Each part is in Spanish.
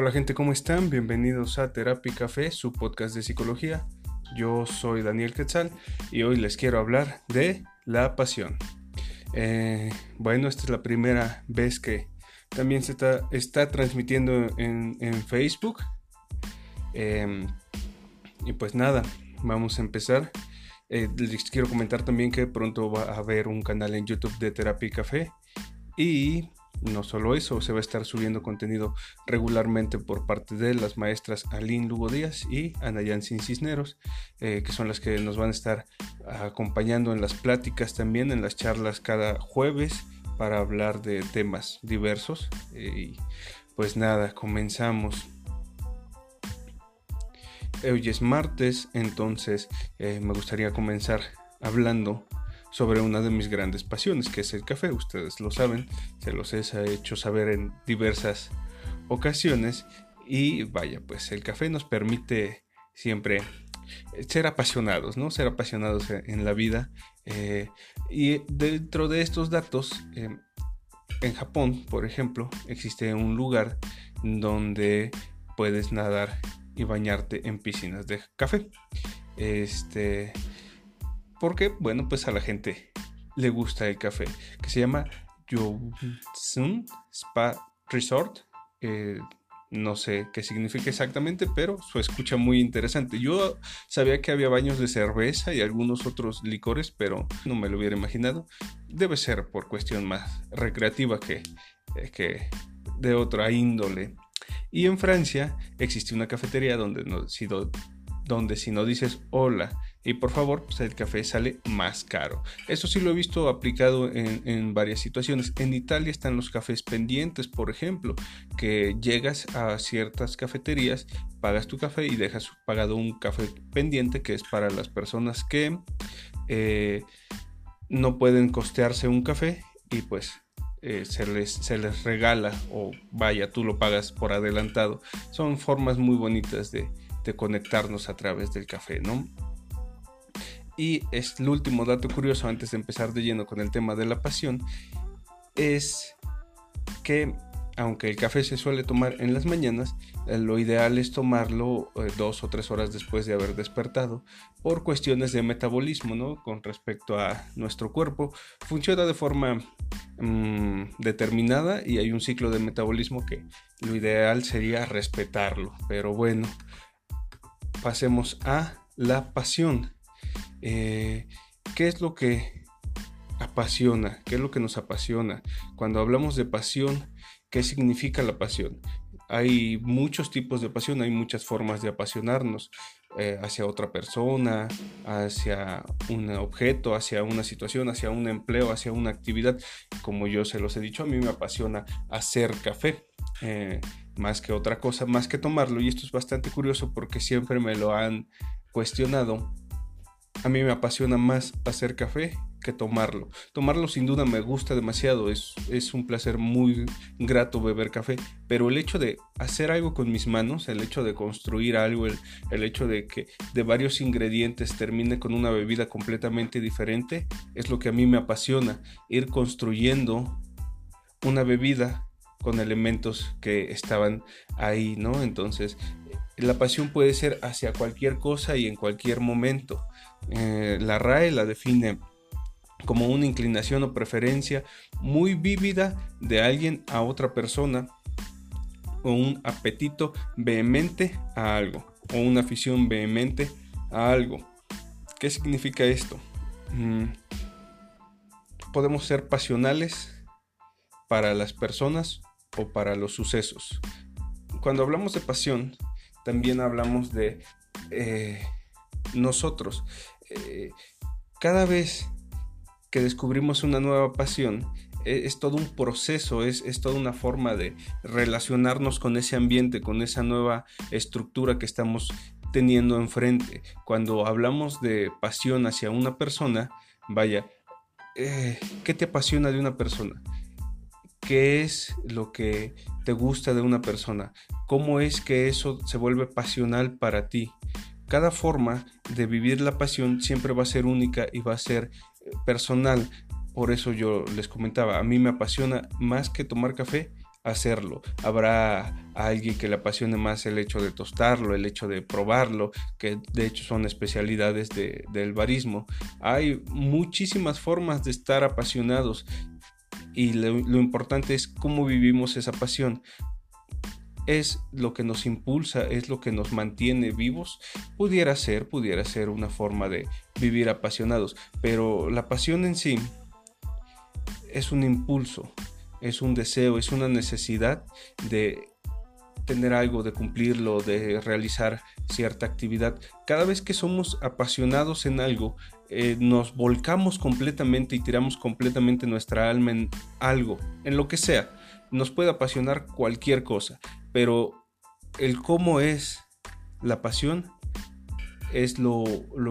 Hola gente, ¿cómo están? Bienvenidos a Terapia Café, su podcast de psicología. Yo soy Daniel Quetzal y hoy les quiero hablar de la pasión. Eh, bueno, esta es la primera vez que también se está, transmitiendo en, Facebook. Em, y pues nada, vamos a empezar. Eh, les quiero comentar también que pronto va a haber un canal en YouTube de Terapia Café. Y no solo eso, se va a estar subiendo contenido regularmente por parte de las maestras Aline Lugo Díaz y Anayan Sin Cisneros, eh, que son las que nos van a estar acompañando en las pláticas también, en las charlas cada jueves para hablar de temas diversos. Eh, y pues nada, comenzamos. Hoy es martes, entonces eh, me gustaría comenzar hablando sobre una de mis grandes pasiones, que es el café. Ustedes lo saben, se los he hecho saber en diversas ocasiones. Y vaya, pues el café nos permite siempre ser apasionados, ¿no? Ser apasionados en la vida. Eh, y dentro de estos datos, eh, en Japón, por ejemplo, existe un lugar donde puedes nadar y bañarte en piscinas de café. Este, porque, bueno, pues a la gente le gusta el café, que se llama Yosun Spa Resort. Eh, no sé qué significa exactamente, pero su escucha muy interesante. Yo sabía que había baños de cerveza y algunos otros licores, pero no me lo hubiera imaginado. Debe ser por cuestión más recreativa que, eh, que de otra índole. Y en Francia existe una cafetería donde, si, donde si no dices hola y por favor, pues el café sale más caro. Eso sí lo he visto aplicado en, varias situaciones. En Italia están los cafés pendientes, por ejemplo, que llegas a ciertas cafeterías, pagas tu café y dejas pagado un café pendiente que es para las personas que eh, no pueden costearse un café y pues eh, se, les, se les regala o vaya, tú lo pagas por adelantado. Son formas muy bonitas de, de conectarnos a través del café, ¿no? Y es el último dato curioso antes de empezar de lleno con el tema de la pasión, es que aunque el café se suele tomar en las mañanas, eh, lo ideal es tomarlo eh, dos o tres horas después de haber despertado por cuestiones de metabolismo, ¿no? Con respecto a nuestro cuerpo, funciona de forma mm, determinada y hay un ciclo de metabolismo que lo ideal sería respetarlo. Pero bueno, pasemos a la pasión. Eh, ¿Qué es lo que apasiona? ¿Qué es lo que nos apasiona? Cuando hablamos de pasión, ¿qué significa la pasión? Hay muchos tipos de pasión, hay muchas formas de apasionarnos eh, hacia otra persona, hacia un objeto, hacia una situación, hacia un empleo, hacia una actividad. Como yo se los he dicho, a mí me apasiona hacer café. Eh, más que otra cosa, más que tomarlo. Y esto es bastante curioso porque siempre me lo han cuestionado a mí me apasiona más hacer café que tomarlo. Tomarlo sin duda me gusta demasiado, es, es, un placer muy grato beber café, pero el hecho de hacer algo con mis manos, el hecho de construir algo, el, el hecho de que de varios ingredientes termine con una bebida completamente diferente, es lo que a mí me apasiona, ir construyendo una bebida con elementos que estaban ahí, ¿no? Entonces, la pasión puede ser hacia cualquier cosa y en cualquier momento. Eh, la RAE la define como una inclinación o preferencia muy vívida de alguien a otra persona o un apetito vehemente a algo o una afición vehemente a algo. ¿Qué significa esto? Mm, podemos ser pasionales para las personas o para los sucesos. Cuando hablamos de pasión, también hablamos de eh, nosotros. Eh, cada vez que descubrimos una nueva pasión, e, es, todo un proceso, es, es, toda una forma de relacionarnos con ese ambiente, con esa nueva estructura que estamos teniendo enfrente. Cuando hablamos de pasión hacia una persona, vaya, eh, ¿qué te apasiona de una persona? ¿Qué es lo que te gusta de una persona? ¿Cómo es que eso se vuelve pasional para ti? Cada forma de vivir la pasión siempre va a ser única y va a ser eh, personal. Por eso yo les comentaba, a mí me apasiona más que tomar café, hacerlo. Habrá alguien que le apasione más el hecho de tostarlo, el hecho de probarlo, que de hecho son especialidades del barismo. Hay muchísimas formas de estar apasionados y lo, importante es cómo vivimos esa pasión. Es lo que nos impulsa, es lo que nos mantiene vivos, pudiera ser, pudiera ser una forma de vivir apasionados, pero la pasión en sí es un impulso, es un deseo, es una necesidad de tener algo, de cumplirlo, de realizar cierta actividad. Cada vez que somos apasionados en algo, eh, nos volcamos completamente y tiramos completamente nuestra alma en algo, en lo que sea. Nos puede apasionar cualquier cosa, pero el cómo es la pasión es lo,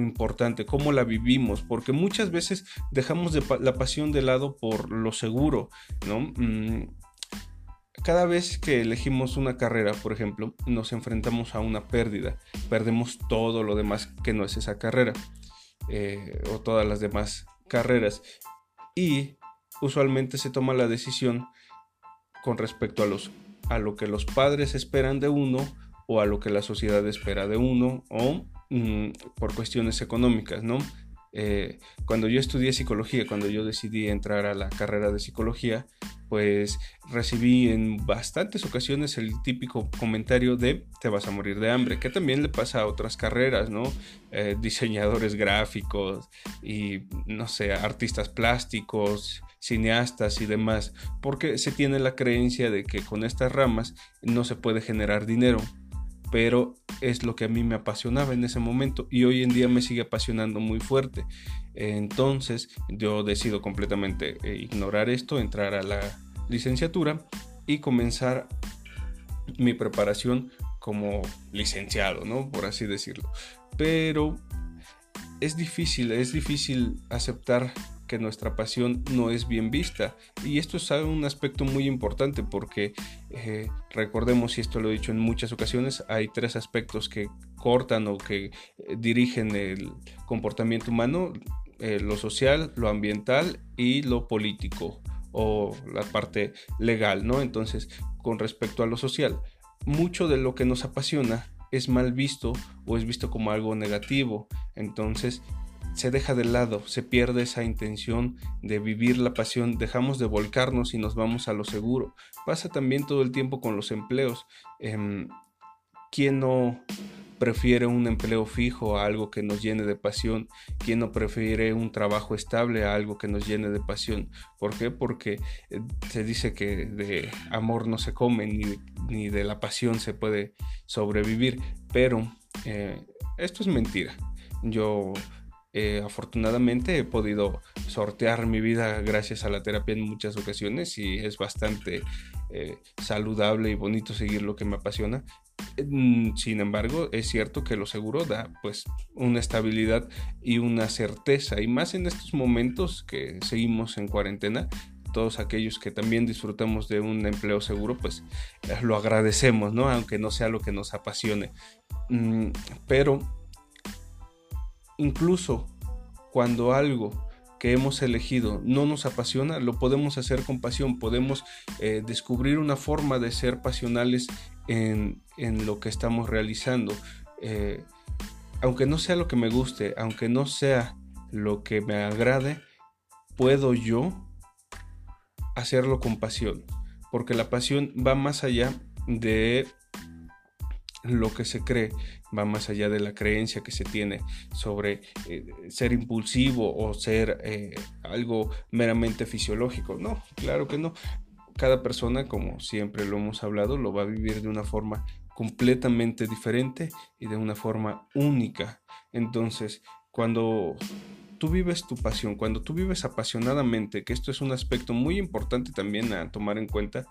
importante, cómo la vivimos, porque muchas veces dejamos de la pasión de lado por lo seguro, ¿no? Mm, cada vez que elegimos una carrera, por ejemplo, nos enfrentamos a una pérdida, perdemos todo lo demás que no es esa carrera, eh, o todas las demás carreras, y usualmente se toma la decisión con respecto a lo que los padres esperan de uno o a lo que la sociedad espera de uno o Mm, por cuestiones económicas, ¿no? Eh, cuando yo estudié psicología, cuando yo decidí entrar a la carrera de psicología, pues recibí en bastantes ocasiones el típico comentario de te vas a morir de hambre, que también le pasa a otras carreras, ¿no? Eh, diseñadores gráficos y, no sé, artistas plásticos, cineastas y demás, porque se tiene la creencia de que con estas ramas no se puede generar dinero pero es lo que a mí me apasionaba en ese momento y hoy en día me sigue apasionando muy fuerte. Entonces yo decido completamente eh, ignorar esto, entrar a la licenciatura y comenzar mi preparación como licenciado, ¿no? Por así decirlo. Pero es difícil, es difícil aceptar nuestra pasión no es bien vista. Y esto es un aspecto muy importante porque eh, recordemos, y esto lo he dicho en muchas ocasiones, hay tres aspectos que cortan o que eh, dirigen el comportamiento humano, eh, lo social, lo ambiental y lo político o la parte legal, ¿no? Entonces, con respecto a lo social, mucho de lo que nos apasiona es mal visto o es visto como algo negativo. Entonces, se deja de lado, se pierde esa intención de vivir la pasión, dejamos de volcarnos y nos vamos a lo seguro. Pasa también todo el tiempo con los empleos. Eh, ¿Quién no prefiere un empleo fijo a algo que nos llene de pasión? ¿Quién no prefiere un trabajo estable a algo que nos llene de pasión? ¿Por qué? Porque eh, se dice que de amor no se come ni, ni de la pasión se puede sobrevivir, pero eh, esto es mentira. Yo eh, afortunadamente he podido sortear mi vida gracias a la terapia en muchas ocasiones y es bastante eh, saludable y bonito seguir lo que me apasiona. Mm, sin embargo, es cierto que lo seguro da pues una estabilidad y una certeza y más en estos momentos que seguimos en cuarentena todos aquellos que también disfrutamos de un empleo seguro, pues eh, lo agradecemos, ¿no? Aunque no sea lo que nos apasione. Mm, pero incluso cuando algo que hemos elegido no nos apasiona, lo podemos hacer con pasión, podemos eh, descubrir una forma de ser pasionales en, lo que estamos realizando. Eh, aunque no sea lo que me guste, aunque no sea lo que me agrade, puedo yo hacerlo con pasión, porque la pasión va más allá de lo que se cree va más allá de la creencia que se tiene sobre eh, ser impulsivo o ser eh, algo meramente fisiológico. No, claro que no. Cada persona, como siempre lo hemos hablado, lo va a vivir de una forma completamente diferente y de una forma única. Entonces, cuando tú vives tu pasión, cuando tú vives apasionadamente, que esto es un aspecto muy importante también a tomar en cuenta,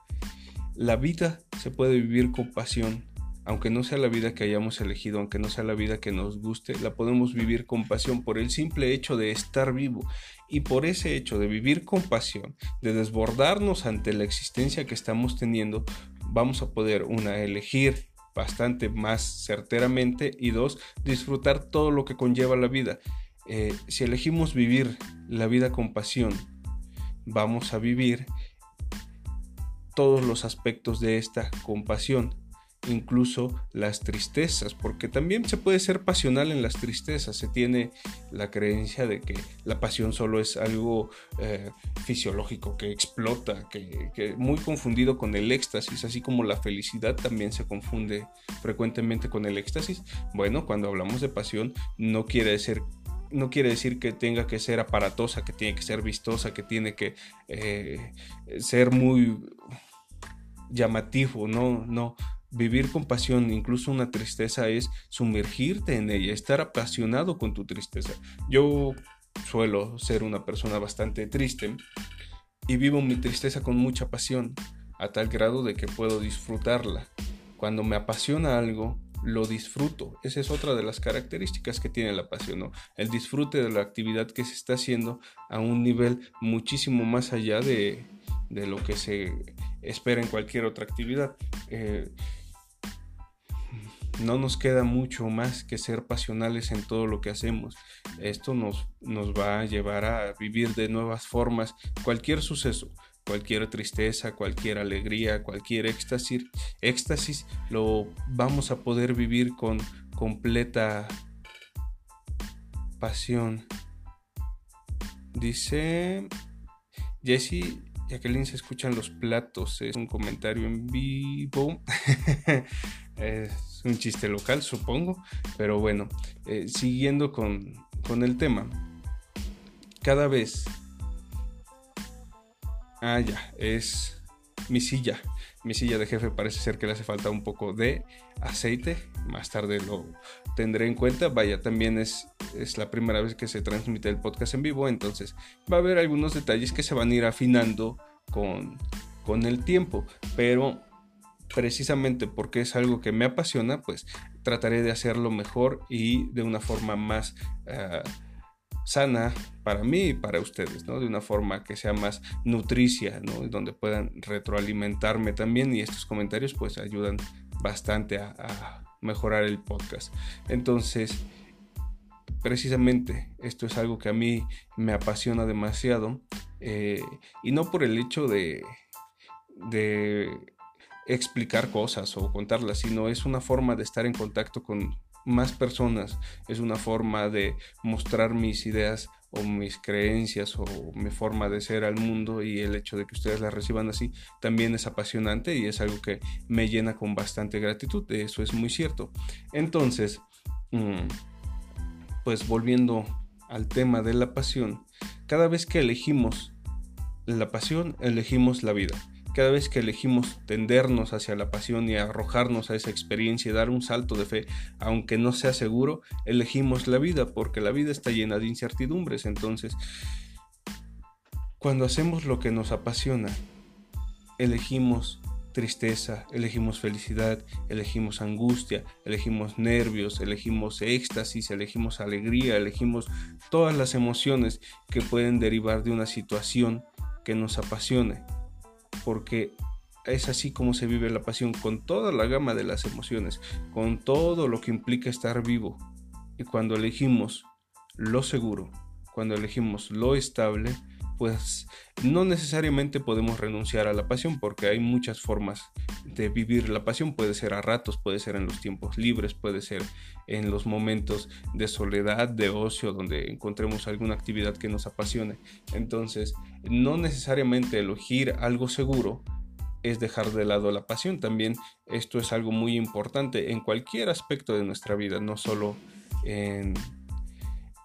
la vida se puede vivir con pasión, aunque no sea la vida que hayamos elegido, aunque no sea la vida que nos guste, la podemos vivir con pasión por el simple hecho de estar vivo. Y por ese hecho de vivir con pasión, de desbordarnos ante la existencia que estamos teniendo, vamos a poder, una, elegir bastante más certeramente y dos, disfrutar todo lo que conlleva la vida. Eh, si elegimos vivir la vida con pasión, vamos a vivir todos los aspectos de esta compasión incluso las tristezas, porque también se puede ser pasional en las tristezas. Se tiene la creencia de que la pasión solo es algo eh, fisiológico, que explota, que, muy confundido con el éxtasis, así como la felicidad también se confunde frecuentemente con el éxtasis. Bueno, cuando hablamos de pasión no quiere decir no quiere decir que tenga que ser aparatosa, que tiene que ser vistosa, que tiene que eh, ser muy llamativo, no, no, Vivir con pasión, incluso una tristeza, es sumergirte en ella, estar apasionado con tu tristeza. Yo suelo ser una persona bastante triste y vivo mi tristeza con mucha pasión, a tal grado de que puedo disfrutarla. Cuando me apasiona algo, lo disfruto. Esa es otra de las características que tiene la pasión, ¿no? El disfrute de la actividad que se está haciendo a un nivel muchísimo más allá de, de lo que se espera en cualquier otra actividad. Eh, no nos queda mucho más que ser pasionales en todo lo que hacemos. Esto nos, nos va a llevar a vivir de nuevas formas cualquier suceso, cualquier tristeza, cualquier alegría, cualquier éxtasis, éxtasis lo vamos a poder vivir con completa pasión. Dice Jesse, Jacqueline se escuchan los platos, es un comentario en vivo. es un chiste local, supongo. Pero bueno, eh, siguiendo con, con el tema. Cada vez... Ah, ya, es mi silla. Mi silla de jefe parece ser que le hace falta un poco de aceite. Más tarde lo tendré en cuenta. Vaya, también es, es la primera vez que se transmite el podcast en vivo. Entonces va a haber algunos detalles que se van a ir afinando con, con el tiempo. Pero precisamente porque es algo que me apasiona, pues trataré de hacerlo mejor y de una forma más eh, sana para mí y para ustedes, ¿no? De una forma que sea más nutricia, ¿no? Donde puedan retroalimentarme también y estos comentarios pues ayudan bastante a, mejorar el podcast. Entonces, precisamente esto es algo que a mí me apasiona demasiado eh, y no por el hecho de, de explicar cosas o contarlas, sino es una forma de estar en contacto con más personas, es una forma de mostrar mis ideas o mis creencias o mi forma de ser al mundo y el hecho de que ustedes las reciban así también es apasionante y es algo que me llena con bastante gratitud, eso es muy cierto. Entonces, mm, pues volviendo al tema de la pasión, cada vez que elegimos la pasión, elegimos la vida. Cada vez que elegimos tendernos hacia la pasión y arrojarnos a esa experiencia y dar un salto de fe, aunque no sea seguro, elegimos la vida porque la vida está llena de incertidumbres. Entonces, cuando hacemos lo que nos apasiona, elegimos tristeza, elegimos felicidad, elegimos angustia, elegimos nervios, elegimos éxtasis, elegimos alegría, elegimos todas las emociones que pueden derivar de una situación que nos apasione porque es así como se vive la pasión, con toda la gama de las emociones, con todo lo que implica estar vivo. Y cuando elegimos lo seguro, cuando elegimos lo estable, pues no necesariamente podemos renunciar a la pasión porque hay muchas formas de vivir la pasión. Puede ser a ratos, puede ser en los tiempos libres, puede ser en los momentos de soledad, de ocio, donde encontremos alguna actividad que nos apasione. Entonces, no necesariamente elegir algo seguro es dejar de lado la pasión. También esto es algo muy importante en cualquier aspecto de nuestra vida, no solo en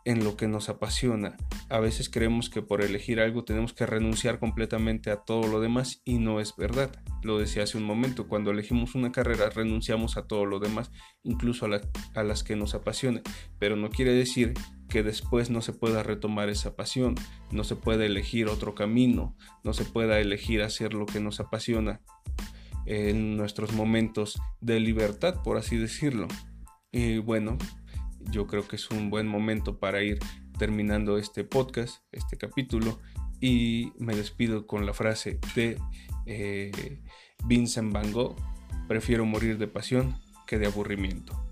en lo que nos apasiona. A veces creemos que por elegir algo tenemos que renunciar completamente a todo lo demás y no es verdad. Lo decía hace un momento, cuando elegimos una carrera renunciamos a todo lo demás, incluso a, las que nos apasione, pero no quiere decir que después no se pueda retomar esa pasión, no se pueda elegir otro camino, no se pueda elegir hacer lo que nos apasiona en nuestros momentos de libertad, por así decirlo. Y bueno, yo creo que es un buen momento para ir terminando este podcast, este capítulo, y me despido con la frase de eh, Vincent Van Gogh, prefiero morir de pasión que de aburrimiento.